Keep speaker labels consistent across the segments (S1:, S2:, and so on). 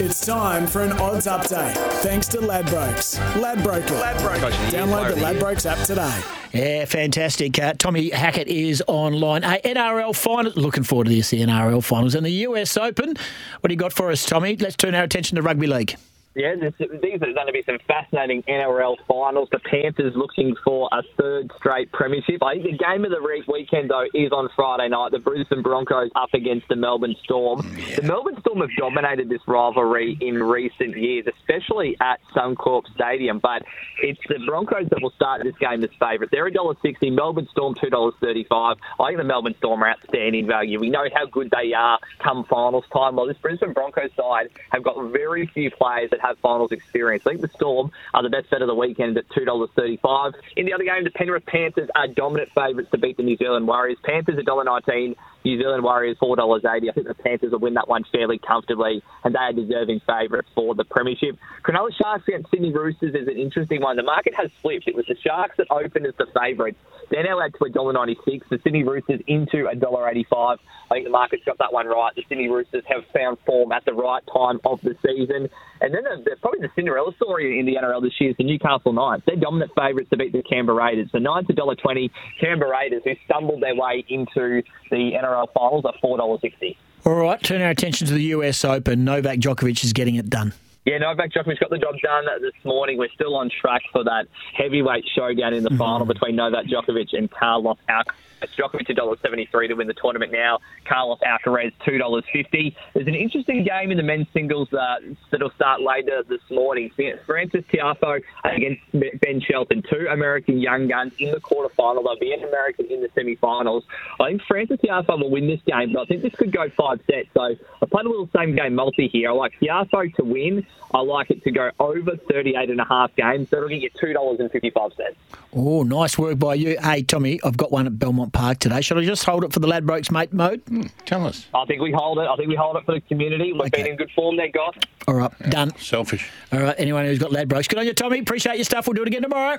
S1: It's time for an odds update. Thanks to Ladbrokes. Ladbroker.
S2: Ladbroke.
S1: Download the Ladbrokes app today.
S3: Yeah, fantastic. Uh, Tommy Hackett is online. Uh, NRL final. Looking forward to this, the NRL finals and the US Open. What do you got for us, Tommy? Let's turn our attention to rugby league.
S2: Yeah, this, these are going to be some fascinating NRL finals. The Panthers looking for a third straight premiership. I think the game of the weekend, though, is on Friday night. The Brisbane Broncos up against the Melbourne Storm. Mm, the Melbourne Storm have dominated this rivalry in recent years, especially at Suncorp Stadium. But it's the Broncos that will start this game as favourites. They're $1.60. Melbourne Storm $2.35. I think the Melbourne Storm are outstanding value. We know how good they are come finals time. Well, this Brisbane Broncos side have got very few players that have finals experience. I think the Storm are the best bet of the weekend at $2.35. In the other game, the Penrith Panthers are dominant favourites to beat the New Zealand Warriors. Panthers $1.19. New Zealand Warriors four dollars eighty. I think the Panthers will win that one fairly comfortably, and they are deserving favourites for the premiership. Cronulla Sharks against Sydney Roosters is an interesting one. The market has flipped. It was the Sharks that opened as the favourites. They're now out to a dollar ninety six. The Sydney Roosters into a dollar eighty five. I think the market's got that one right. The Sydney Roosters have found form at the right time of the season. And then the, the, probably the Cinderella story in the NRL this year is the Newcastle Knights. They're dominant favourites to beat the Canberra Raiders. The Knights a dollar twenty. Canberra Raiders, who stumbled their way into the NRL finals, are four dollars sixty.
S3: All right, turn our attention to the US Open. Novak Djokovic is getting it done.
S2: Yeah, Novak Djokovic got the job done this morning. We're still on track for that heavyweight showdown in the mm-hmm. final between Novak Djokovic and Carlos Alcaraz. Djokovic $1.73 to win the tournament now. Carlos Alcaraz $2.50. There's an interesting game in the men's singles uh, that'll start later this morning. Francis Tiafoe against Ben Shelton, two American young guns in the quarterfinal. They'll be an American in the semi-finals. I think Francis Tiafoe will win this game, but I think this could go five sets. So I played a little same game multi here. I like Tiafoe to win. I like it to go over 38 and a half games. That'll get you $2.55.
S3: Oh, nice work by you. Hey, Tommy, I've got one at Belmont Park today. Should I just hold it for the Ladbrokes mate mode? Mm,
S4: tell us.
S2: I think we hold it. I think we hold it for the community. We've okay. been in good form there, guys.
S3: All right, yeah, done.
S4: Selfish.
S3: All right, anyone who's got Ladbrokes, good on you, Tommy. Appreciate your stuff. We'll do it again tomorrow.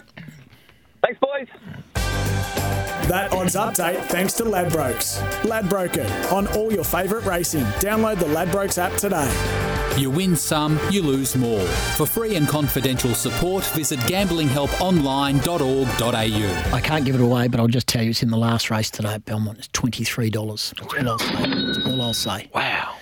S2: Thanks, boys.
S1: That odds update thanks to Ladbrokes. Ladbroker on all your favourite racing. Download the Ladbrokes app today.
S5: You win some, you lose more. For free and confidential support, visit gamblinghelponline.org.au.
S3: I can't give it away, but I'll just tell you it's in the last race today at Belmont. It's $23. That's all I'll say. All I'll say.
S4: Wow.